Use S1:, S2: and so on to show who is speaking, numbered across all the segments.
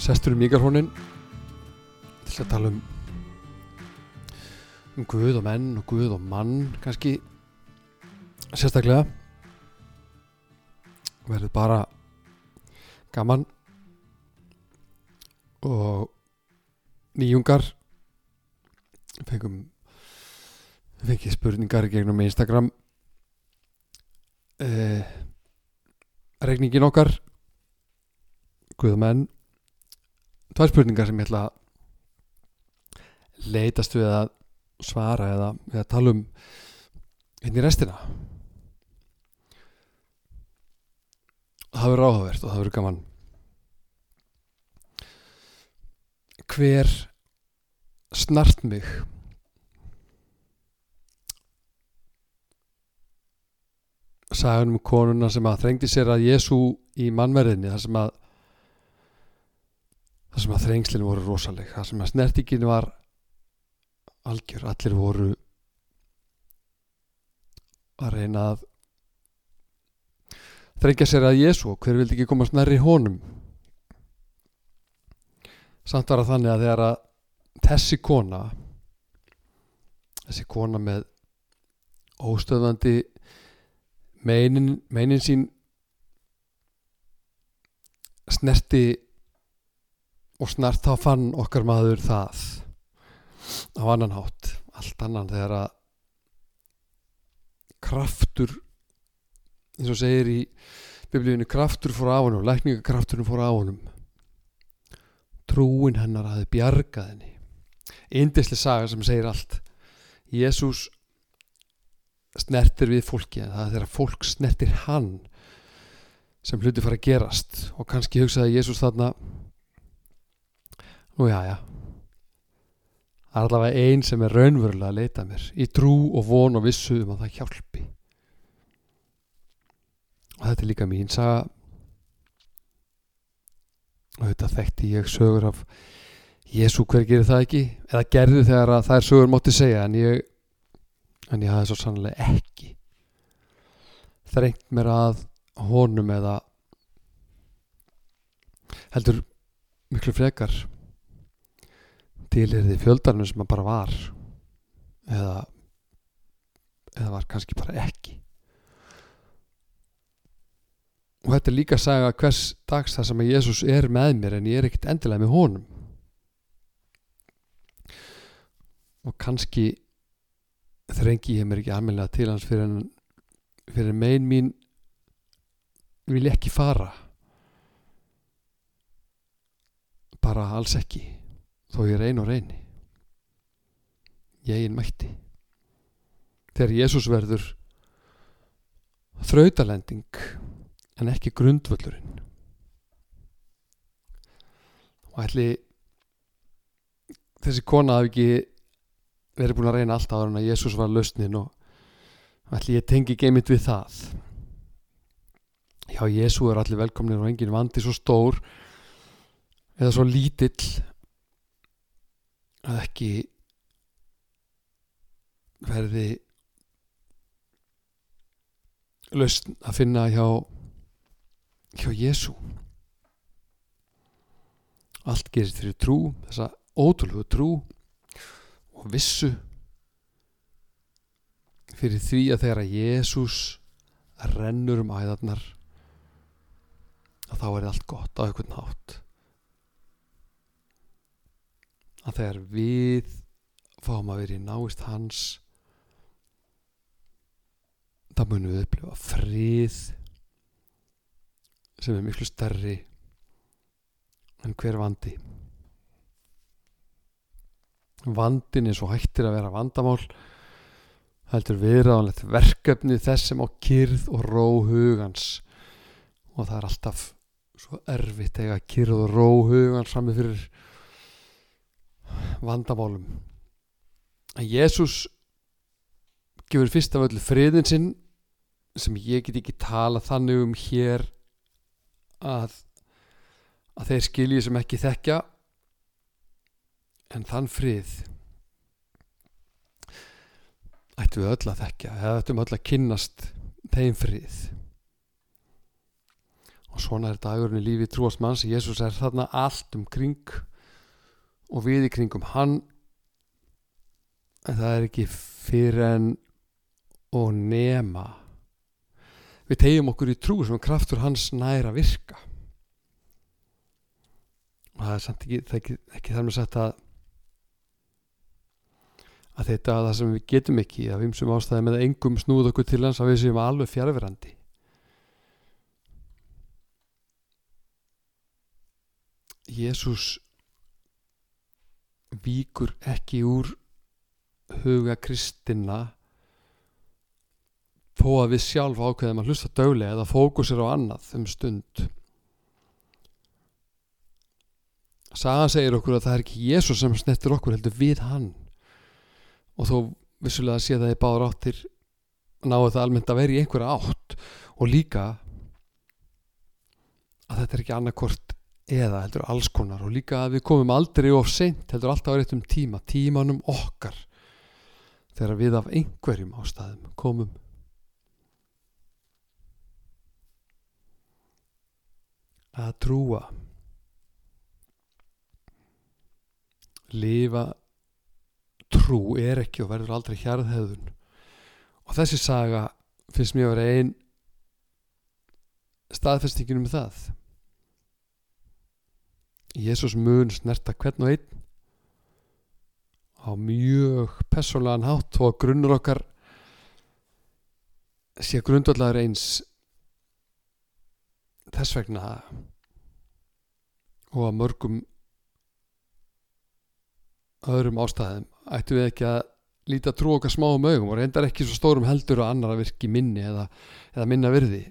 S1: sestur í mikrofónin til að tala um um Guð og menn og Guð og mann kannski sérstaklega. Verður bara gaman. Og nýjungar fengum fengið spurningar gegnum Instagram. Eh, regningin okkar Guðmenn tvær spurningar sem ég ætla að leitast við að svara eða, eða tala um inn í restina. Það verður áhugavert og það verður gaman. Hver snart mig? Sagan um konuna sem að þrengdi sér að Jésu í mannverðinni þar sem að þar sem að þrengslinn voru rosaleg þar sem að snertingin var algjör, allir voru að reyna að þrengja sér að Jésu hver vildi ekki komast nærri honum? Samt var að þannig að þegar að þessi kona þessi kona með óstöðvandi meinin, meinin sín snerti og snart þá fann okkar maður það. Á annan hátt allt annan þegar að kraftur eins og segir í biblíunni kraftur fór á honum lækningakrafturinn fór á honum. Trúin hennar hafi bjargað henni. Indisli saga sem segir allt. Jésús snertir við fólki það er þegar fólk snertir hann sem hluti fara að gerast. Og kannski hugsaði Jésús þarna nú já já. Það er allavega einn sem er raunverulega að leita mér. Í trú og von og vissu um að það hjálpi. Og þetta er líka mín saga. Og þetta þekkti ég sögur af Jésu hver gerir það ekki? Eða gerði þegar að er sögur mótti segja en ég en ég hafði svo sannlega ekki þrengt mér að honum eða heldur miklu frekar til er því fjöldarinn sem að bara var eða eða var kannski bara ekki. Og þetta er líka að sagja hvers dags það sem að Jésús er með mér en ég er ekkert endilega með honum. Og kannski þrengi ég mér ekki almenlega til hans fyrir en fyrir megin mín vil ekki fara. Bara alls ekki þó ég reyn og reyni. Ég einn mætti. Þegar Jésús verður þrautalending en ekki grundvöllurinn. Og ætli þessi kona hafi ekki verið búin að reyna allt áður en að Jésús var lausnin og ætli ég tengi geimitt við það. Já Jésú er allir velkomnir og engin vandi svo stór eða svo lítill að ekki verði lausn að finna hjá hjá Jésu allt gerist fyrir trú þessa ótrúlegu trú og vissu fyrir því að þegar að Jésús rennur um æðarnar að þá er allt gott á einhvern hátt að þegar við fáum að vera í náist hans þá munum við upplifa frið sem er miklu stærri en hver vandi. Vandin er svo hættir að vera vandamál heldur viðræðanlegt verkefni þess sem á kyrð og ró hugans. Og það er alltaf svo erfitt eiga kyrð og ró hugans frammi fyrir vandamálum. Að Jésús gefur fyrst af öllu friðin sinn sem ég get ekki tala þannig um hér að að þeir skilji sem ekki þekkja en þann frið ættum við öll að þekkja eða ættum öll að kynnast þeim frið. Og svona er dagurinn í lífi trúast manns Jésús er þarna allt um kring og við í kringum hann en það er ekki fyrir en og nema. Við tegjum okkur í trú sem kraftur hans næra virka. Og það er samt ekki, það er ekki, ekki þar með sagt að að þetta að það sem við getum ekki að við umsum ástæði með engum snúð okkur til hans að við séum alveg fjárverandi Jésús víkur ekki úr huga kristina þó að við sjálf ákveðum að hlusta döglega eða fókusir á annað um stund. Sagan segir okkur að það er ekki Jésús sem snettir okkur heldur við hann. Og þó vissulega sé það í báður áttir náðu það almennt að vera í einhverja átt. Og líka að þetta er ekki annarkort eða heldur alls konar. Og líka að við komum aldrei of seint heldur alltaf á réttum tíma tímanum okkar. Þegar við af einhverjum ástæðum komum. Að trúa. Lifa trú er ekki og verður aldrei hjarðhefðun og þessi saga finnst mér að vera ein staðfestingin um það Jésús mun snerta hvern og einn á mjög personlegan hátt og grunnur okkar sé grundvallar eins þess vegna og að mörgum öðrum ástæðum ættum við ekki að líta trú okkar smáum augum og reyndar ekki svo stórum heldur og annar að virki minni eða, eða minna virði.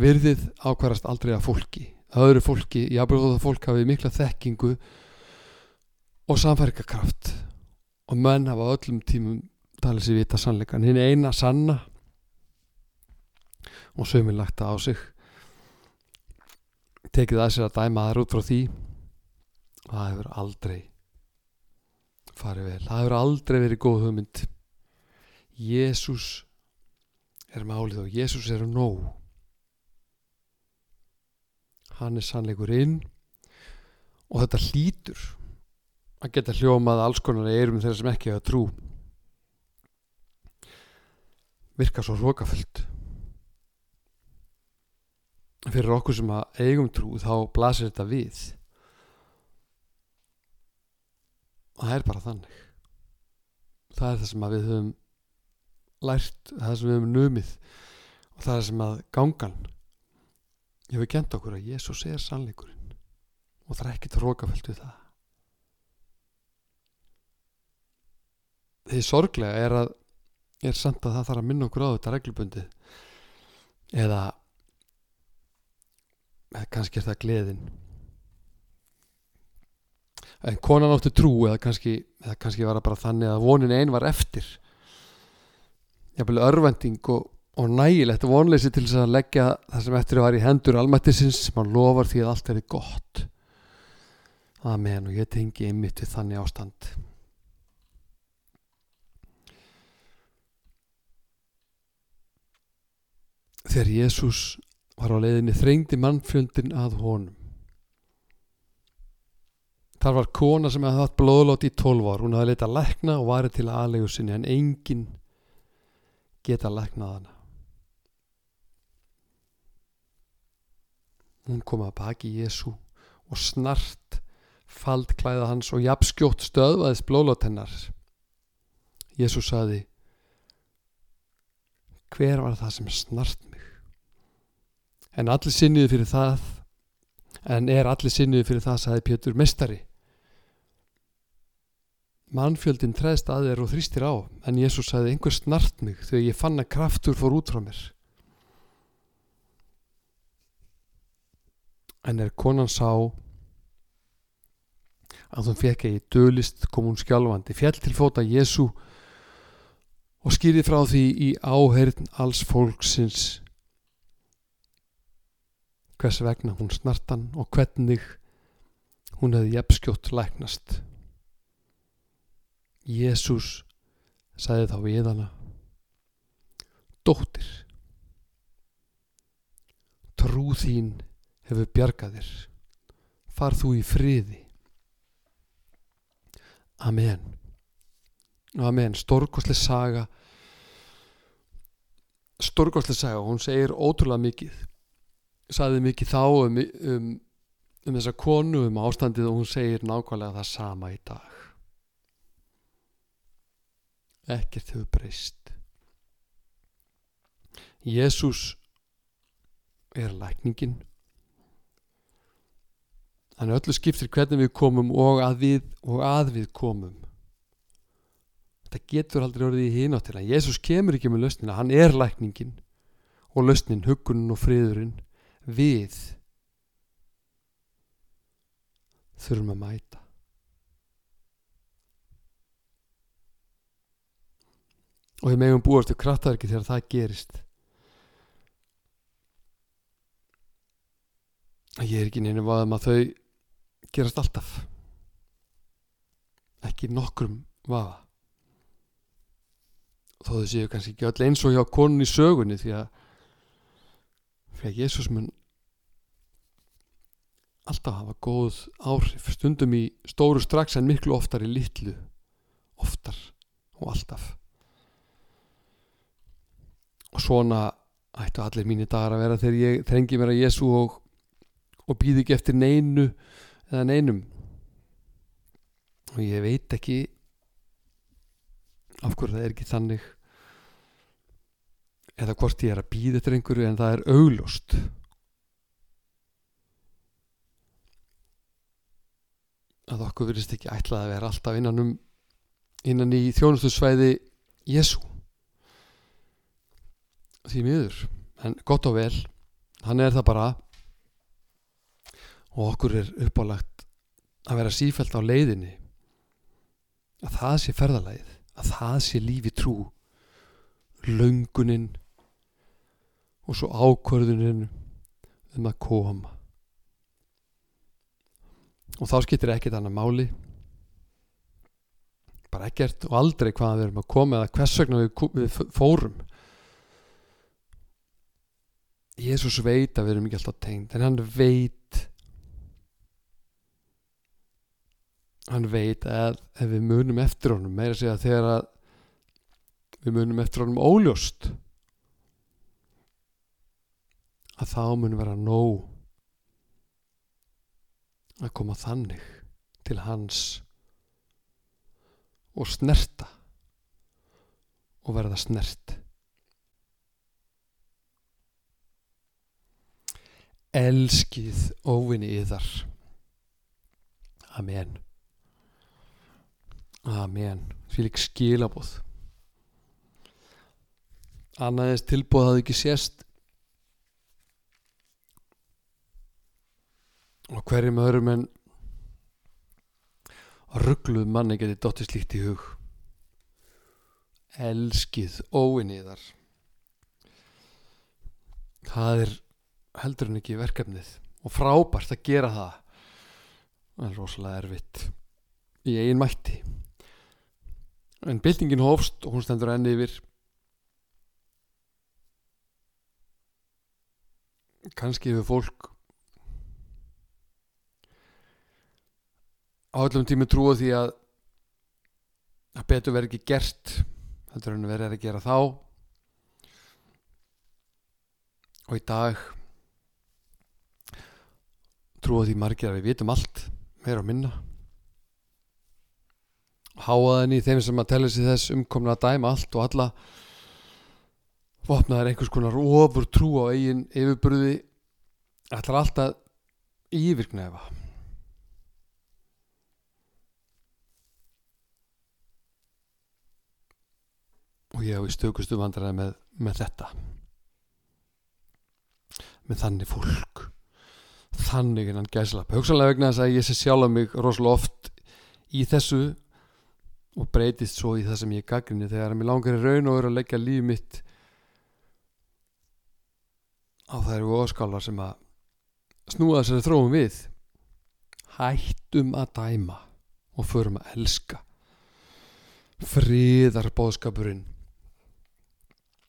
S1: Virðið ákvarast aldrei að fólki öðru fólki, jábúið þó að fólk hafi mikla þekkingu og samfærikakraft og menn hafa öllum tímum talið sér vita sannleikan hinn eina sanna og sömur lagt það á sig. Tekið að sér að dæma þar út frá því og það hefur aldrei farið vel. Það hefur aldrei verið góð hugmynd. Jésús er málið og Jésús er nóg hann er sannleikur inn. Og þetta hlýtur að geta hljómað alls konar eirum þeirra sem ekki hafa trú. Virka svo rókafullt fyrir okkur sem að eigum trú þá blasir þetta við. Og það er bara þannig. Það er það sem við höfum lært, það sem við höfum numið. Og það er sem að gangan hefur kent okkur að Jésús er sannleikurinn og það er ekkit rókafullt við það. Því sorglega er að er samt að það þarf að minna okkur á þetta reglubundi eða, eða kannski er það gleðin. En konan áttu trú eða kannski, eða kannski var það bara þannig að vonin einn var eftir. Jafnvel örvending og, og nægilegt vonleysi til þess að leggja það sem eftir var í hendur almættisins sem hann lofar því að allt er gott Amen og ég tengi einmitt við þannig ástand Þegar Jésús var á leiðinni þrengdi mannfjöndin að honum. Þar var kona sem hefði hatt blóðlót í tólv ár. Hún hafði leitað lækna og varði til aðlegu sinni en enginn geta læknað hana. Hún kom að baki Jésú og snart faldklæða hans og jafnskjótt stöðvaðist blóðlót hennar. Jésú saði hver var það sem snart mig? En allir sinniði fyrir það en er allir sinniði fyrir það sagði Pétur mestari mannfjöldin treðst að þér og þrýstir á en Jésús sagði einhver snart mig þegar ég fann að kraftur fór út frá mér en er konan sá að hún fekk ekki dölist kom hún skjálfandi fjall til fóta Jésú og skýrið frá því í áheyrn alls fólksins hvers vegna hún snartan og hvernig hún hefði jafnskjótt læknast. Jésús sagði þá við hana dóttir trú þín hefur bjargað þér. Far þú í friði. Amen. Amen, stórkostlega saga. Stórkostlega saga. Hún segir ótrúlega mikið. Saði mikið þá um, um, um þessa konu um ástandið og hún segir nákvæmlega það sama í dag. Ekkert hefur breyst. Jésús er lækningin þannig öllu skiptir hvernig við komum og að við, og að við komum. Þetta getur aldrei orðið í hináttina Jésús kemur ekki með lausnina, hann er lækningin og lausnin, hugunin og friðurinn. Við þurfum að mæta. Og við megum búast við kraftaverki þegar það gerist. Ég er ekki neina vaðum að þau gerast alltaf. Ekki nokkrum vaða þó þau séu kannski ekki öll eins og hjá konun í sögunni því að því að Jésús mun alltaf hafa góð áhrif stundum í stóru strax en miklu oftar í litlu oftar og alltaf. Og svona ættu allir mínir dagar að vera þegar ég þrengi mér að Jésu og, og býð ekki eftir neinu eða neinum. Og ég veit ekki af hverju það er ekki þannig eða hvort ég er að býða eftir einhverju en það er augljóst. Að okkur verðist ekki ætlað að vera alltaf innan um innan í þjónustusvæði Jésu því miður en gott og vel hann er það bara og okkur er uppálagt að vera sífælt á leiðinni að það sé ferðalæð að það sé lífi trú löngunin og svo ákvörðunin um að koma. Og þá skiptir ekkert annað máli. Bara ekkert og aldrei hvaða við erum að koma eða hvers vegna við, fórum. Jésús veit að við erum ekki alltaf tengd en hann veit hann veit að ef við munum eftir honum meira segja þegar að við munum eftir honum óljóst að þá munum vera nóg að koma þannig til hans og snerta og verða snert. Elskið óvinni yðar. Amen Amen. Fylg skilabóð Annaðist tilbúð hafði ekki sést. Og hverjum öðrum en ruggluð manni geti dóttir slíkt í hug. Elskið óvinni yðar það er heldur en ekki verkefnið. Og frábært að gera það er rosalega erfitt. Í eigin mætti en byltingin hófst og hún stendur enni yfir. Kannski hefur fólk á öllum tími trúið því að að betur verið ekki gert heldur en verið er að gera þá. Og í dag trúa því margir að við vitum allt meira og minna háaðin í þeim sem að tella sér þess umkomna að dæma allt og alla. Vopnaður einhvers konar ofur trú á eigin yfirbröði ætlar alltaf yfirknæfa og ég hef í stökustu vandræði með, með þetta. Með þannig fólk. Þannig innan gæslap hugsanlega vegna þess að ég sé sjálf mig rosalega oft í þessu og breytist svo í það sem ég gaggrinni þegar mér langar í raun og eru að leggja líf mitt á þær óskálar sem að snúa þessari þróum við. Hættum að dæma og förum að elska. Friðar bóðskapurinn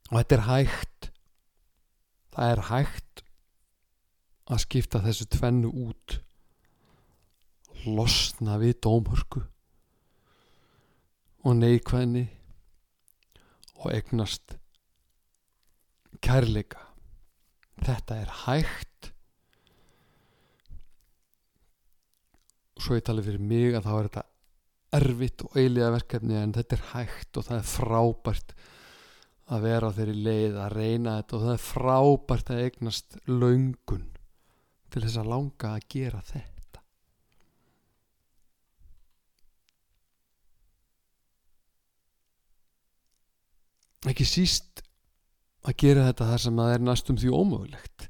S1: og þetta er hægt. Það er hægt að skipta þessu tvennu út. Losna við dómhörku og neikvæðni og egnast kærleika. Þetta er hægt. Svo ég tali fyrir mig að þá er þetta erfitt og eiliga verkefni en þetta er hægt og það er frábært að vera á þeirri leið að reyna þetta og það er frábært að eignast laungun til þess að langa að gera þetta ekki síst að gera þetta þar sem það er næstum því ómögulegt.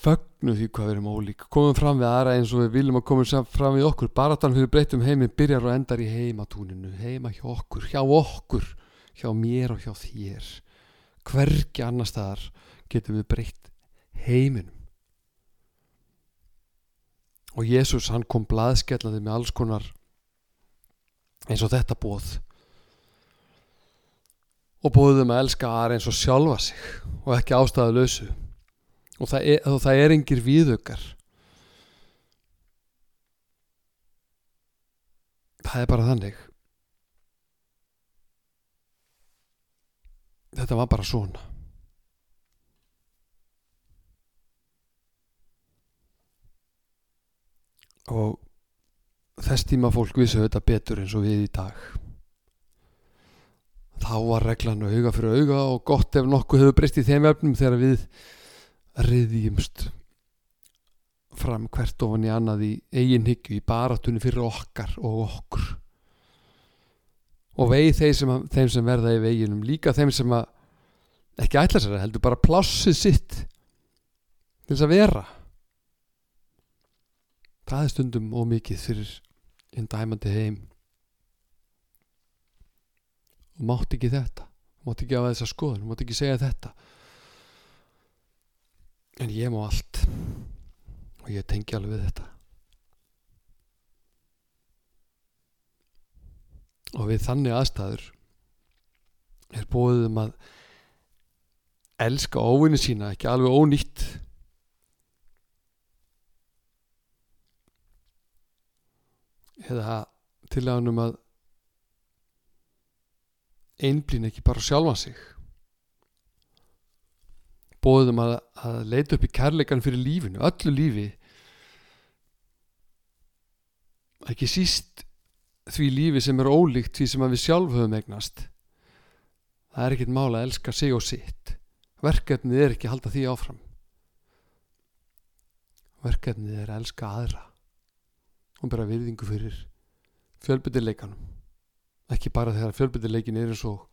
S1: Fögnu því hvað við erum ólík. Komum fram við aðra eins og við viljum að komum fram við okkur. Baratan fyrir breytum heimi byrjar og endar í heimatúninu. Heima hjá okkur, hjá okkur hjá mér og hjá þér. Hvergi annar staðar getum við breytt heiminum. Og Jésús hann kom blaðskellandi með alls konar eins og þetta bóð og bóðum að elska aðra eins og sjálfa sig og ekki ástæðu lausu og það er, og það er engir viðaukar það er bara þannig. Þetta var bara svona. Og þess tíma fólk vissu þetta betur eins og við í dag. Þá var reglan auga fyrir auga og gott ef nokkuð hefur breyst í þeim efnum þegar við riðjumst fram hvert ofan í annað í eigin hyggju í baratunni fyrir okkar og okkur. Og veið þeim sem, þeim sem verða í veginum líka þeim sem að ekki ætla sér að heldur bara plássið sitt til þess að vera. Það er stundum ómikið fyrir einn dæmandi heim. Og mátt ekki þetta. Mátt ekki hafa þessa skoðun, mátt ekki segja þetta. En ég má allt. Og ég tengi alveg við þetta. Og við þannig aðstæður er bóðið um að elska óvinni sína ekki alveg ónýtt eða til að einblýn ekki bara sjálfa sig. Bóðum að, að leita upp í kærleikan fyrir lífinu, öllu lífi. Ekki síst því lífi sem er ólíkt því sem við sjálf höfum egnast það er ekkit mála að elska sig og sitt. Verkefnið er ekki að halda því áfram. Verkefnið er að elska aðra og bara virðingu fyrir fjölbyttileikanum ekki bara þegar fjölbyttileikin er eins og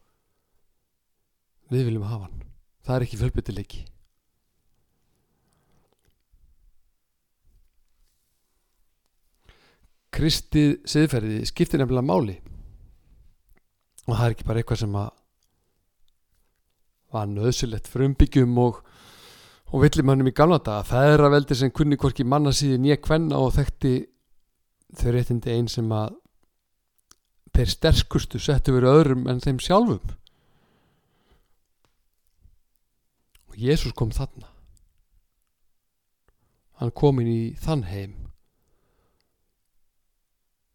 S1: við viljum hafa hann. Það er ekki fjölbyttileiki Kristið siðferði skiptir nefnilega máli. Og það er ekki bara eitthvað sem að var nöðsilegt frumbyggjum og, og villimannum í gamla daga. Það er að veldi sem kunni hvorki manna síðan ég kvenna og þekkti þau réttindi einn sem að þeir sterkustu settu verið öðrum en þeim sjálfum. Og Jésús kom þarna. Hann kom inn í þann heim.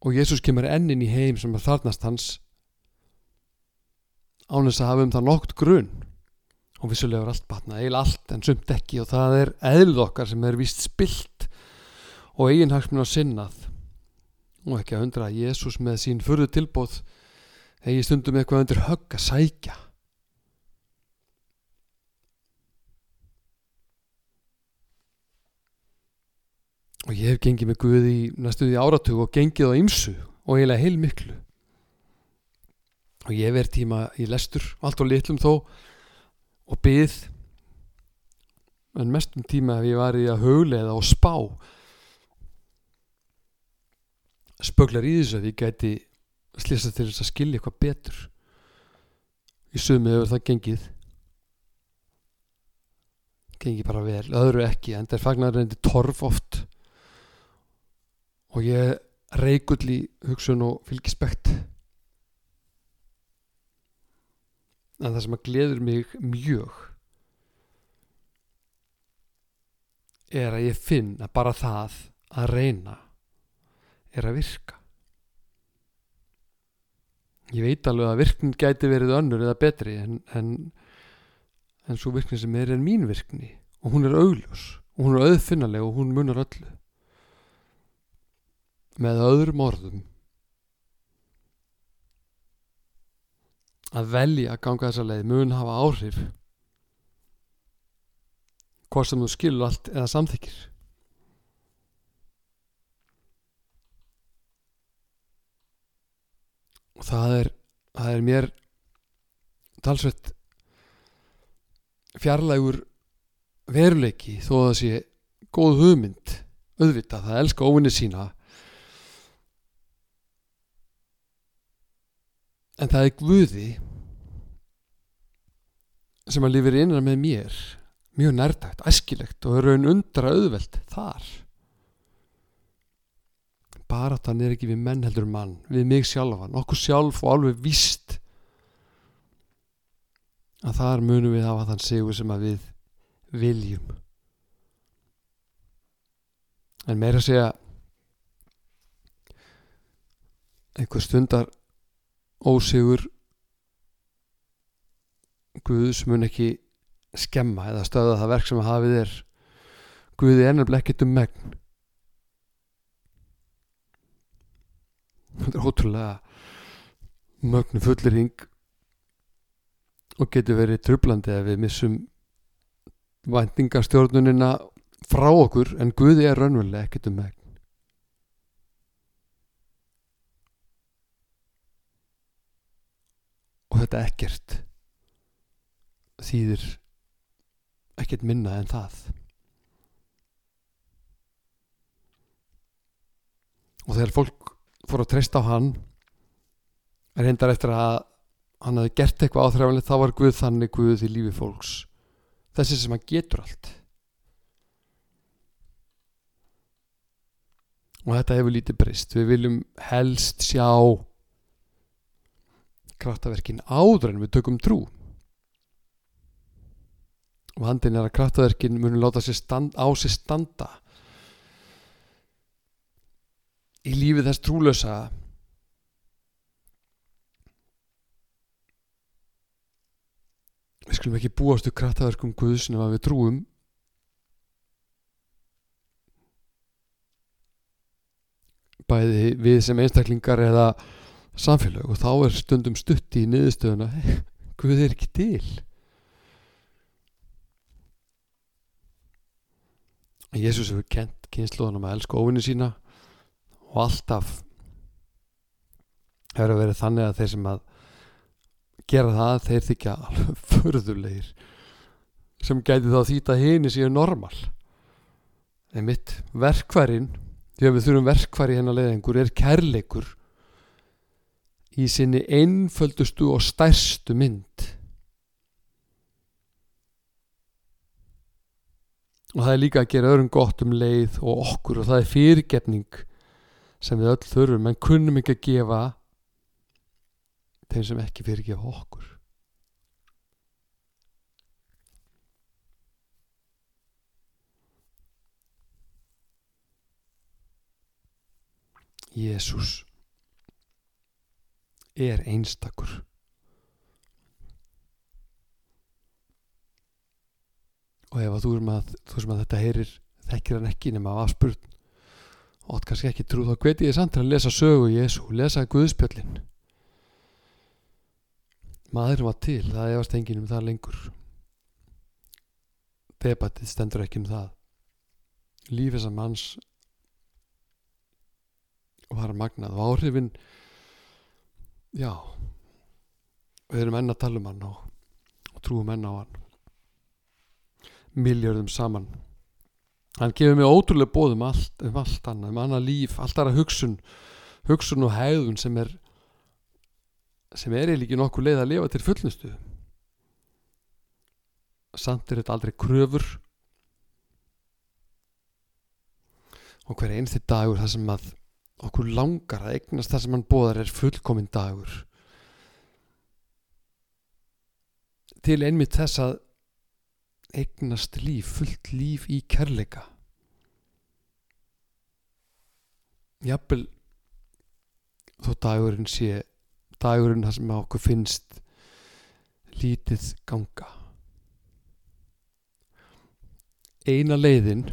S1: Og Jésús kemur ennin í heim sem er þarnast hans ánins að hafa um það nokt grunn og vissulega er allt batna, eiginlega allt en sumt ekki. Og það er eðluð okkar sem er vist spilt og eiginhagsminn á sinnað og ekki að undra að Jésús með sín fyrðu tilbóð hegi stundum eitthvað undir högg að sækja. Og ég hef gengið með Guði næstuði áratug og gengið á ymsu og eiginlega heil miklu og ég hef verið tíma í lestur allt og litlum þó og byð en mestum tíma hef ég varið að huglega og spá spöglar í þessu að ég gæti slýsa til þess að skilja eitthvað betur. Í sumi hefur það gengið. Gengið bara vel, öðru ekki en það er fagnar reyndi torf oft. Og ég reikull í hugsun og fylgispekt. En það sem að gleður mig mjög er að ég finn að bara það að reyna er að virka. Ég veit alveg að virknin gæti verið önnur eða betri en, en, en svo virknin sem er er mín virkni. Og hún er augljós og hún er auðfinnaleg og hún munar öllu. Með öðrum orðum. Að velja að ganga þessa leið mun hafa áhrif. Hvað sem þú skilur allt eða samþykir og það er, það er mér talsveit fjarlægur veruleiki þó að það sé góð hugmynd. Auðvitað, það elska óvinni sína. En það er Guði sem að lifir innan með mér. Mjög nærtækt, æskilegt og raun undra auðvelt þar bara þann er ekki við menn heldur mann við mig sjálfan, okkur sjálf og alveg víst að þar munum við hafa þann sigur sem að við viljum. En meira að segja einhver stundar ósigur Guðs mun ekki skemma eða stöða það verk sem að hafið er. Guði ennum ekkert um megn þetta er ótrúlega mögnu fullering og getur verið trublandi ef við missum væntingastjórnunina frá okkur en Guði er raunverulega ekkert um megn. Og þetta ekkert þýðir ekkert minna en það. Og þegar fólk fór að treysta á hann reyndar eftir að hann hafi gert eitthvað áþræfanlegt þá var Guð þannig Guð í lífi fólks. Þessi sem hann getur allt. Og þetta hefur lítið breyst. Við viljum helst sjá kraftaverkin áður en við tökum trú. Og handin er að kraftaverkin munum láta sér stand, á sér standa í lífið þess trúlösa við skulum ekki búast við kraftaverkum Guðs nema við trúum. Bæði við sem einstaklingar eða samfélag og þá er stundum stutt í niðurstöðuna. Hey, Guð er ekki til. Jésús hefur kent kynnslóðanum að elska óvinni sína og alltaf hefur verið þannig að þeir sem að gera það þeir þykja alveg förðulegir sem gæti þá þýta hini síðan normal. En mitt verkværin því að við þurfum verkværi hennar leiðingur er kærleikur í sinni einföldustu og stærstu mynd. Og það er líka að gera öðrum gott um leið og okkur og það er fyrirgefning sem við öll þurfum en kunnum ekki að gefa þeim sem ekki fyrirgefa okkur. Jésús er einstakur. Og ef að þú sem að, þú sem að þetta heyrir þekkir hann ekki nema af afspurn og átt kannski ekki trú þá hveti ég samt að lesa sögu Jésu, lesa Guðspjöllin maður var til, það efast enginn um það lengur. Debatið stendur ekki um það. Lífið sem manns var magnað. Og áhrifin já við erum enn að tala um hann og, og trúum enn á hann. Miljörðum saman hann gefur mig ótrúlega bóðum allt, um allt annað, um annað líf allt aðra hugsun hugsun og hæðun sem er sem er eiginlega ekki nokkuð leið að lifa til fullnustu. Samt er þetta aldrei kröfur. Og hver einsti dagur það sem að okkur langar að eignast það sem hann bóðar er fullkominn dagur. Til einmitt þess að eignast líf, fullt líf í kærleika. Jafnvel þó dagurinn sé dagurinn þar sem okkur finnst lítið ganga. Eina leiðin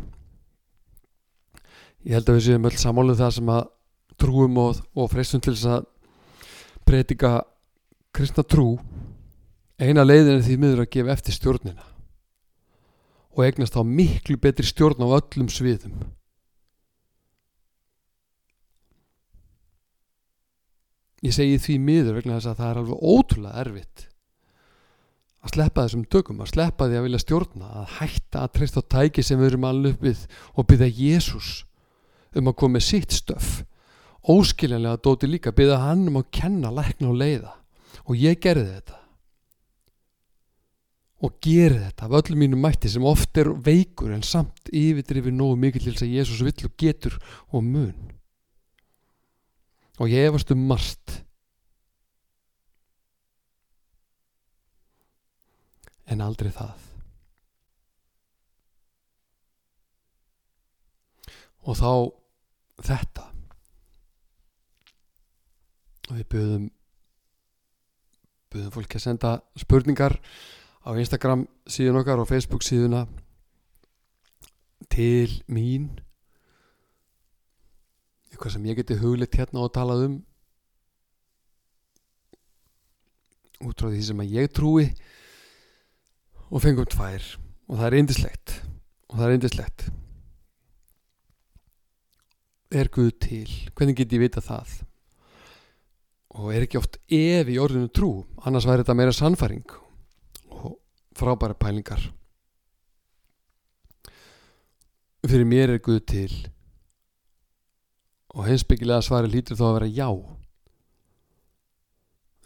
S1: ég held að við séum öll samáluð um það sem að trúum og, og freystum til þess að breytika kristna trú eina leiðin er því miður að gefa eftir stjórnina og eignast þá miklu betri stjórn á öllum sviðum. Ég segi því miður vegna þess að það er alveg ótrúlega erfitt að sleppa þessum dögum, að sleppa því að vilja stjórna að hætta að treysta á tæki sem við erum alveg uppið og byggja Jésús um að koma með sitt stöf. Óskiljanlega dóti líka byggja hann um að kenna, lækna og leiða. Og ég gerði þetta og geri þetta af öllum mínum mætti sem oft er veikur en samt yfirdrifir nógu mikið til þess að Jésús vill og getur og mun. Og ég efast um margt. En aldrei það. Og þá þetta. Og við buðum buðum fólki að senda spurningar á Instagram síðan okkar og Facebook síðuna. Til mín. Eitthvað sem ég geti huglitt hérna og talað um. Út frá því sem að ég trúi. Og fengum tvær. Og það er eindislegt og það er eindislegt er Guð til? Hvernig get ég vita það? Og er ekki oft ef í orðinu trú? Annars væri þetta meira sannfæring. og frábæra pælingar. Fyrir mér er Guð til og heimsbyggilega svari lítur þá að vera já.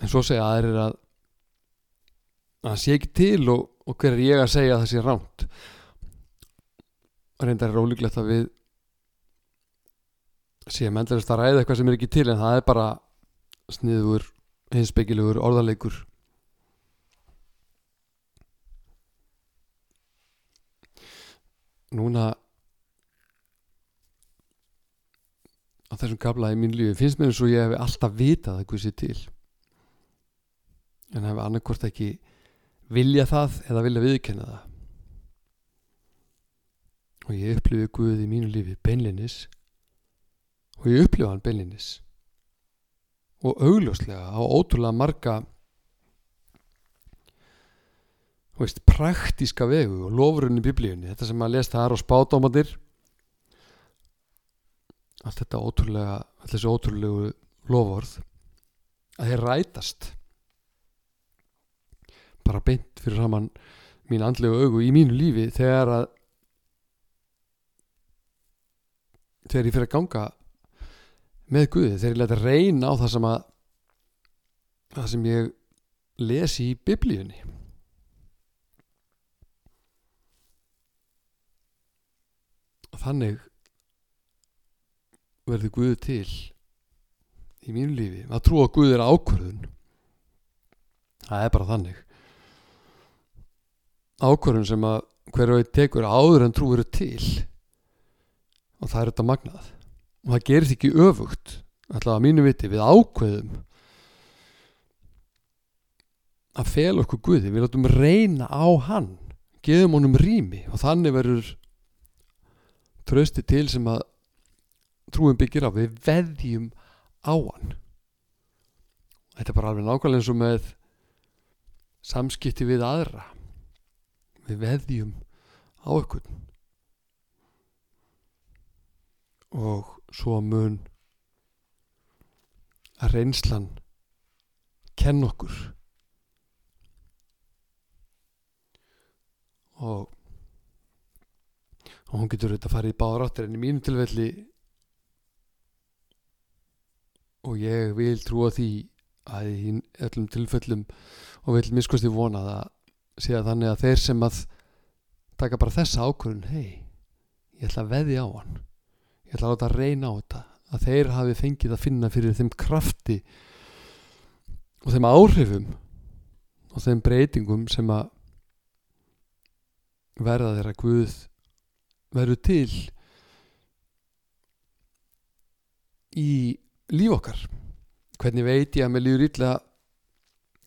S1: En svo segja aðrir að það sé ekki til og, og hver er ég að segja að það sé ránt reyndar er ólíklegt að við séum endalist að ræða eitthvað sem er ekki til en það er bara sniður hinsbyggilegur orðarleikur núna á þessum kabla í mín lífi finnst mér eins og ég hef alltaf vitað að hvað sé til. En hef annarkort ekki vilja það eða vilja viðkenna það. Og ég upplifi Guð í mínu lífi beinlinnis og ég upplifa hann beinlinnis og augljóslega á ótrúlega marga veist, praktíska vegu og lofurinn í biblíunni þetta sem maður lest þar og spátámadir allt þetta ótrúlega allt þessi ótrúlegu lofurð að þeir rætast. Bara beint fyrir saman mín andlegu augu í mínu lífi þegar að þegar ég fyrir að ganga með Guði, þegar ég leta reyna á það sem að það sem ég lesi í biblíunni þannig verður Guði til í mínu lífi. Að trúa að Guði er ákvörðun. Það er bara þannig. Ákvörðun sem að hverju veit tekur áður en trúur til. Og það er þetta magnað. Og það gerist ekki öfugt alltaf að mínu viti við ákveðum að fel okkur Guði. Við látum reyna á hann. Gefum honum rými. Og þannig verður trösti til sem að trúin byggir á. Við veðjum á hann. Þetta er bara alveg nákvæmlega eins og með samskipti við aðra. Við veðjum á ykkur og svo mun að reynslan kenn okkur. Og og hún getur auðvitað að fara í báðar áttir en í mínu tilfelli og ég vil trúa því að í öllum tilfellum og vil miskosti vona það sé að þannig að þeir sem að taka bara þessa ákvörðun hei, ég ætla að veði á hann. Ég ætla að láta að reyna á þetta. Að þeir hafi fengið að finna fyrir þeim krafti og þeim áhrifum og þeim breytingum sem að verða þeirra Guð verður til í líf okkar. Hvernig veit ég að mér líður illa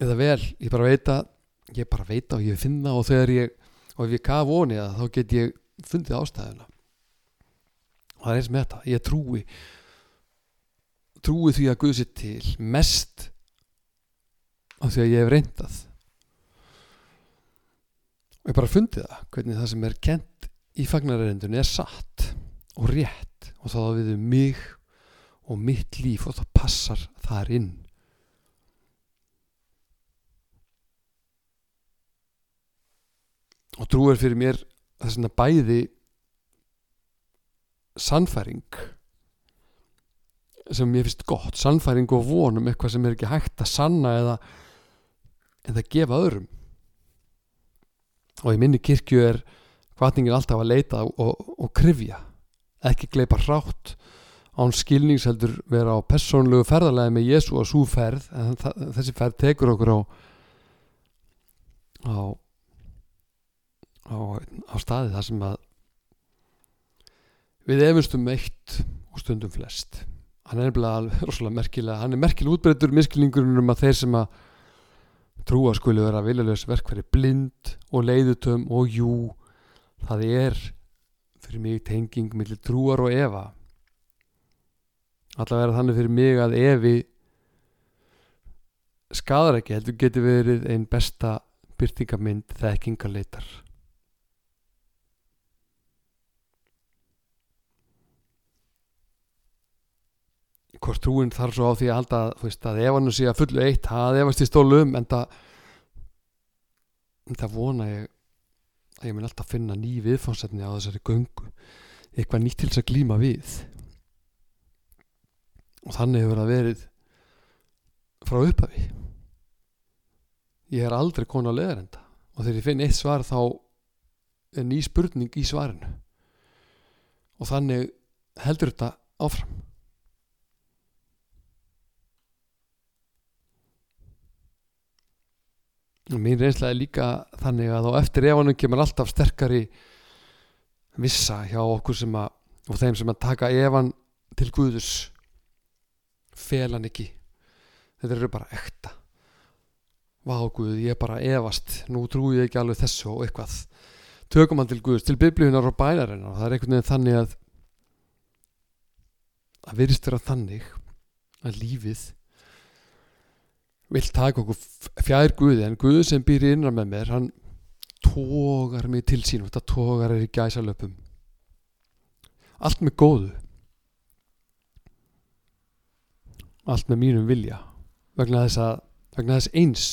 S1: eða vel, ég bara veit að ég bara veit að ég finna og þegar ég og ef ég gaf vonið að þá get ég fundið ástæðuna. Og það er eins með þetta, ég trúi trúi því að Guð sér til mest af því að ég hef reyndað og ég bara fundið það hvernig það sem er kent í fagnarreindunni er satt og rétt og þá við um mig og mitt líf og það passar þar inn. Og trú er fyrir mér þess að bæði sannfæring sem ég finnst gott sannfæring og vonum eitthvað sem er ekki hægt að sanna eða eða gefa öðrum. Og í minni kirkju er hvatningin alltaf að leita og, og, krifja ekki gleipa rátt án skilningsheldur vera á persónlegu ferðarlega með Jésu og svo ferð en þessi ferð tekur okkur á á á, á staði þar sem að við efumstum eitt og stundum flest. Hann er rosalega merkilega hann er merkilega útbreytur miskilningurinn um að þeir sem að trúa skuli vera viljulegs verkfæri blind og leiðutöm og jú það er fyrir mig tenging millir trúar og efa. Allavega þannig fyrir mig að evi skadar ekki heldur geti verið einn besta byrtingamind þekkingarleitar. Hvort trúin þarf svo á því að halda veist, að ef hann sé að fullu eitt að efast í stólum en það en það vona ég að ég mun alltaf finna ný viðfánsefni á þessari göngu. Eitthvað nýtt til þess að glíma við. Og þannig hefur það verið frá upphafi. Ég er aldrei konu á leðarenda og þegar ég finn eitt svar þá er ný spurning í svarinu. Og þannig heldur þetta áfram mín reynsla er líka þannig að á eftir efanum kemur alltaf sterkari vissa hjá okkur sem að og þeim sem að taka efan til Guðus felan ekki. Þetta eru bara ekta. Vá Guð, ég er bara efast. Nú trúi ég ekki alveg þessu og eitthvað. Tökum hann til Guðus, til biblíunar og bænarinnar. Og það er einhvern veginn þannig að að virðist vera þannig að lífið vill taka okkur fjær Guði en Guði sem býr innan með mér hann tógar mig til sín og þetta tógar er í gæsalöpum. Allt með góðu. Allt með mínum vilja. Vegna þess að vegna þess eins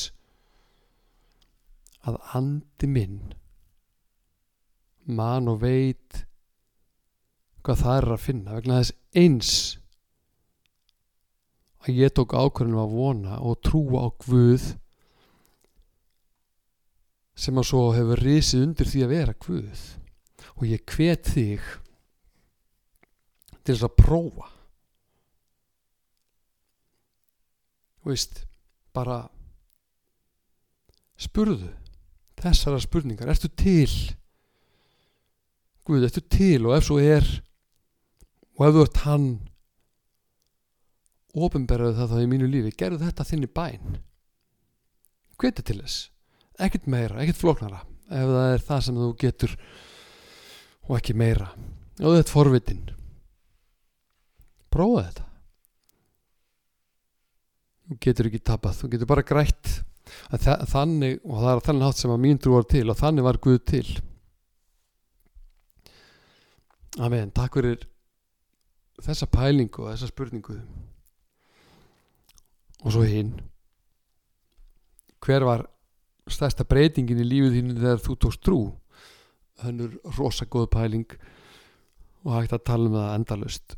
S1: að andi minn man og veit hvað það er að finna. Vegna þess eins að ég tók ákvörðunum að vona og trúa á Guð sem að svo hefur risið undir því að vera Guð. Og ég hvet þig til þess að prófa. Veist bara spurðu þessara spurningar. Ertu til? Guð, ertu til? Og ef svo er og ef þú ert hann ofinberðu það þá í mínu lífi. Gerðu þetta þinni bæn. Hveti til þess. Ekkert meira, ekkert flóknara ef það er það sem þú getur og ekki meira. Og þetta er forvitin. Prófa þetta. Þú getur ekki tapað þú getur bara grætt. Þannig, og það er þannig hátt sem að mín trú var til og þannig var Guð til. Amen, takk fyrir þessa pælingu og þessa spurningu og svo hinn. Hver var stærsta breytingin í lífið þínu þegar þú tókst trú? Hannur rosa góð pæling og hægt að tala um það endalust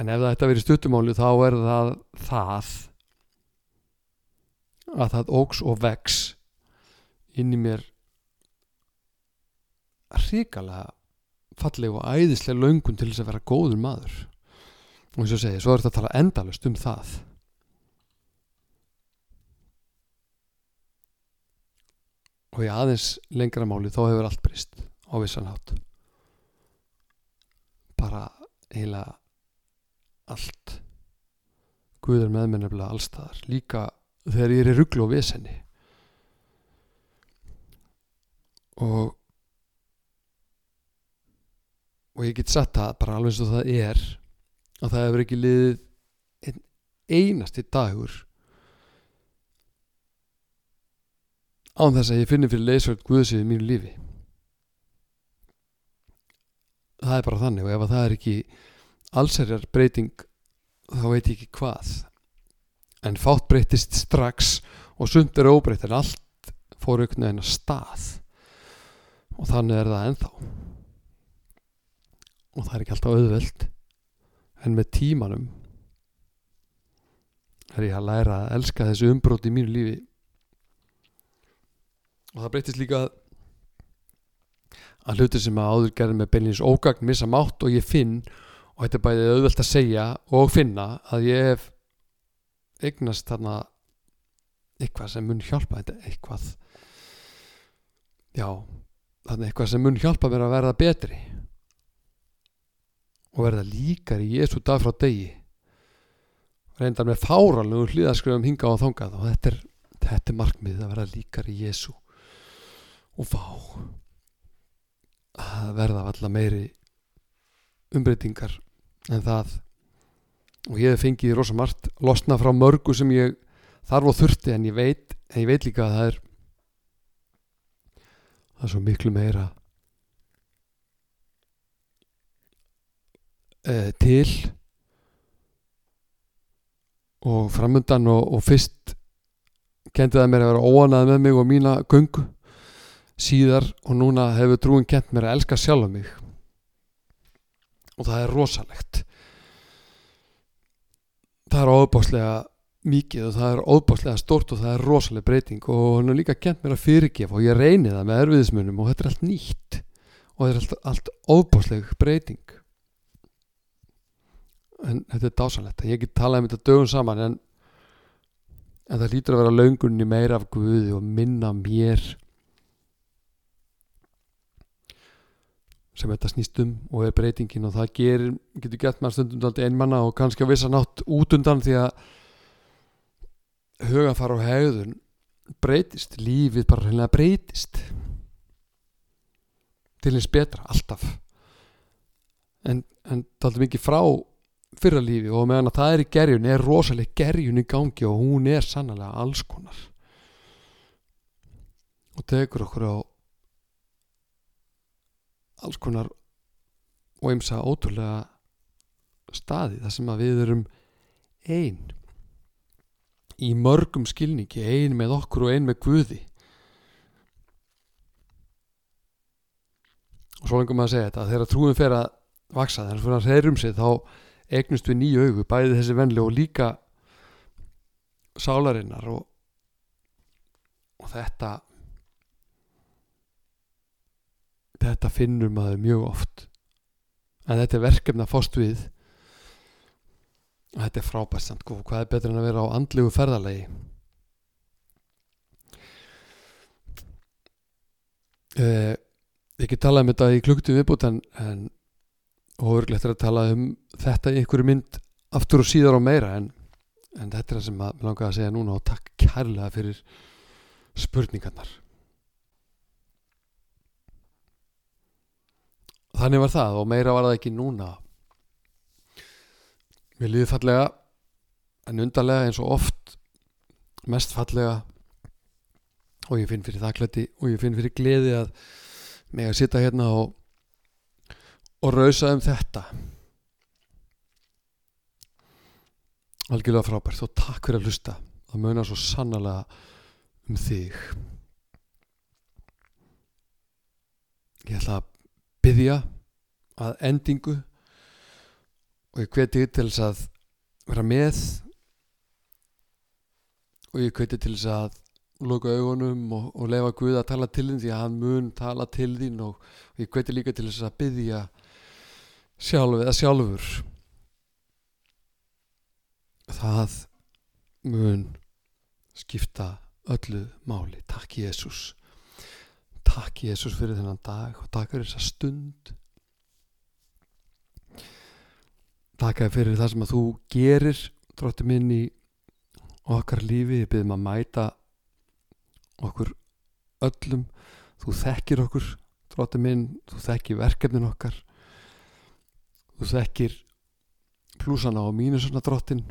S1: en ef að vera stuttumáli þá er það það að það ógs og vex inn í mér hrikalega falleg og æðislega laungun til þess að vera góður maður og eins og segi, svo er þetta að tala endalust um það. Og í aðeins lengra máli þá hefur allt breyst á vissan hátt. Bara heila allt. Guð með mér nefnilega allstaðar líka þegar ég er í rugglu og vesenni og og ég get satt það bara alveg eins og það er að það hefur ekki liðið einn einasti dagur án þess að ég finnir fyrir leysvöld Guðsið í mínu lífi. Það er bara þannig og ef það er ekki allserjar breyting þá veit ég ekki hvað. En fátt breytist strax og sund er óbreytt en allt fór auknu en að stað. Og þannig er það ennþá. Og það er ekki alltaf auðveld en með tímanum er ég að læra að elska þessu umbróti í mínu lífi. Og það breytist líka að hluti sem að áður gerði með beinlins ógagn missa mátt og ég finn og þetta er bæðið auðvelt að segja og finna að ég hef eignast þarna eitthvað sem mun hjálpa. Þetta eitthvað já, þarna eitthvað sem mun hjálpa mér að verða betri og verða líkar í Jésu dag frá degi. Reyndar með fáralegu hlýðaskröfum hinga á þongað og þetta er, þetta er markmið að verða líkar í Jésu og fá að verða alltaf meiri umbreytingar en það. Og ég hef fengið rosa margt losna frá mörgu sem ég þarf og þurfti en ég veit, en ég veit líka að það er það er svo miklu meira uh, til og framundan og, og fyrst kendi það mér að vera óanað með mig og mína gungu síðar og núna hefur trúin kent mér að elska sjálf mig. Og það er rosalegt. Það er óbáslega mikið og það er óbáslega stort og það er rosalega breyting. Og hann er líka kent mér að fyrirgefa og ég reyni það með erfiðismunum og þetta er allt nýtt. Og þetta er allt, allt óbáslega breyting en þetta er dásalegt ég get talað um þetta dögum saman en, en það lítur að vera laungunni meira af Guði og minna mér sem þetta snýst um og er breytingin og það gerir, getur gett maður stundum alltaf einmanna og kannski að vissa nátt út undan því að hugafar og hegðun breytist, lífið bara hreinlega breytist. Til eins betra, alltaf. En, en er mikið frá fyrra lífi og meðan að það er í gerjun er rosalega gerjun í gangi og hún er sannlega alls konar. Og tekur okkur á alls konar og eimsa ótrúlega staði þar sem að við erum einn í mörgum skilningi einn með okkur og einn með Guði. Og svo lengum að segja þetta þegar trúin fer að vaksa þegar fyrir að reyrum sig þá eignust við nýju augu bæði þessi venli og líka sálarinnar og, og þetta þetta finnur maður mjög oft. En þetta er verkefni að fást við. Og þetta er frábært hvað er betur en að vera á andlegu ferðalegi eh, get talað um þetta í klukktu viðbútt en, en og örglegt er að tala um þetta í einhverju mynd aftur og síðar og meira en, en þetta er það sem að, mér langar að segja núna og takk kærlega fyrir spurningarnar. Þannig var það og meira var það ekki núna. Mér líði fallega en undarlega eins og oft mest fallega og ég finn fyrir þakklæti og ég finn fyrir gleði að mig að sitta hérna og og rausa um þetta. Algjörlega frábært. Og takk fyrir að lusta það munar svo sannlega um þig. Ég ætla að byggja að endingu og ég hveti til þess að vera með og ég hveti til þess að loka augunum og, og lefa Guð að tala til þín því að hann mun tala til þín og, og ég hveti líka til þess að byggja sjálf eða sjálfur. Það mun skipta öllu máli. Takk Jésús takk Jésús fyrir þennan dag og takk fyrir þessa stund. Takk fyrir það sem að þú gerir dróttir minn í okkar lífi. Ég byrðum að mæta okkur öllum. Þú þekkir okkur dróttir minn. Þú þekkir verkefnin okkar þú þekkir plúsana og mínusana dróttin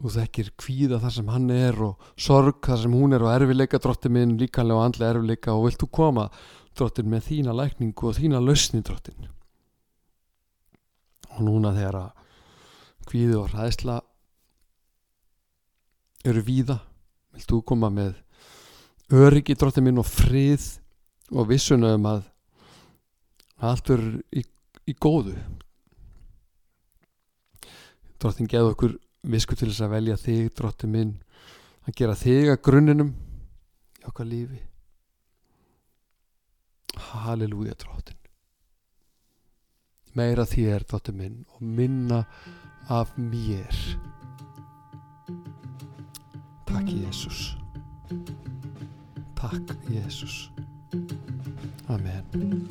S1: þú þekkir kvíða þar sem hann er og sorg þar sem hún er og erfileika dróttin minn líkanlega og andlega erfileika og vilt þú koma dróttin með þína lækningu og þína lausni dróttin og núna þegar að kvíði og ræðsla eru víða vilt þú koma með öryggi dróttin minn og frið og vissuna um að allt verður í, í góðu. Drottin geða okkur visku til þess að velja þig drottin minn. Að gera þig að grunninum í okkar lífi. Halleluja drottin meira þér drottin minn og minna af mér. Takk Jésús Takk Jésús Amen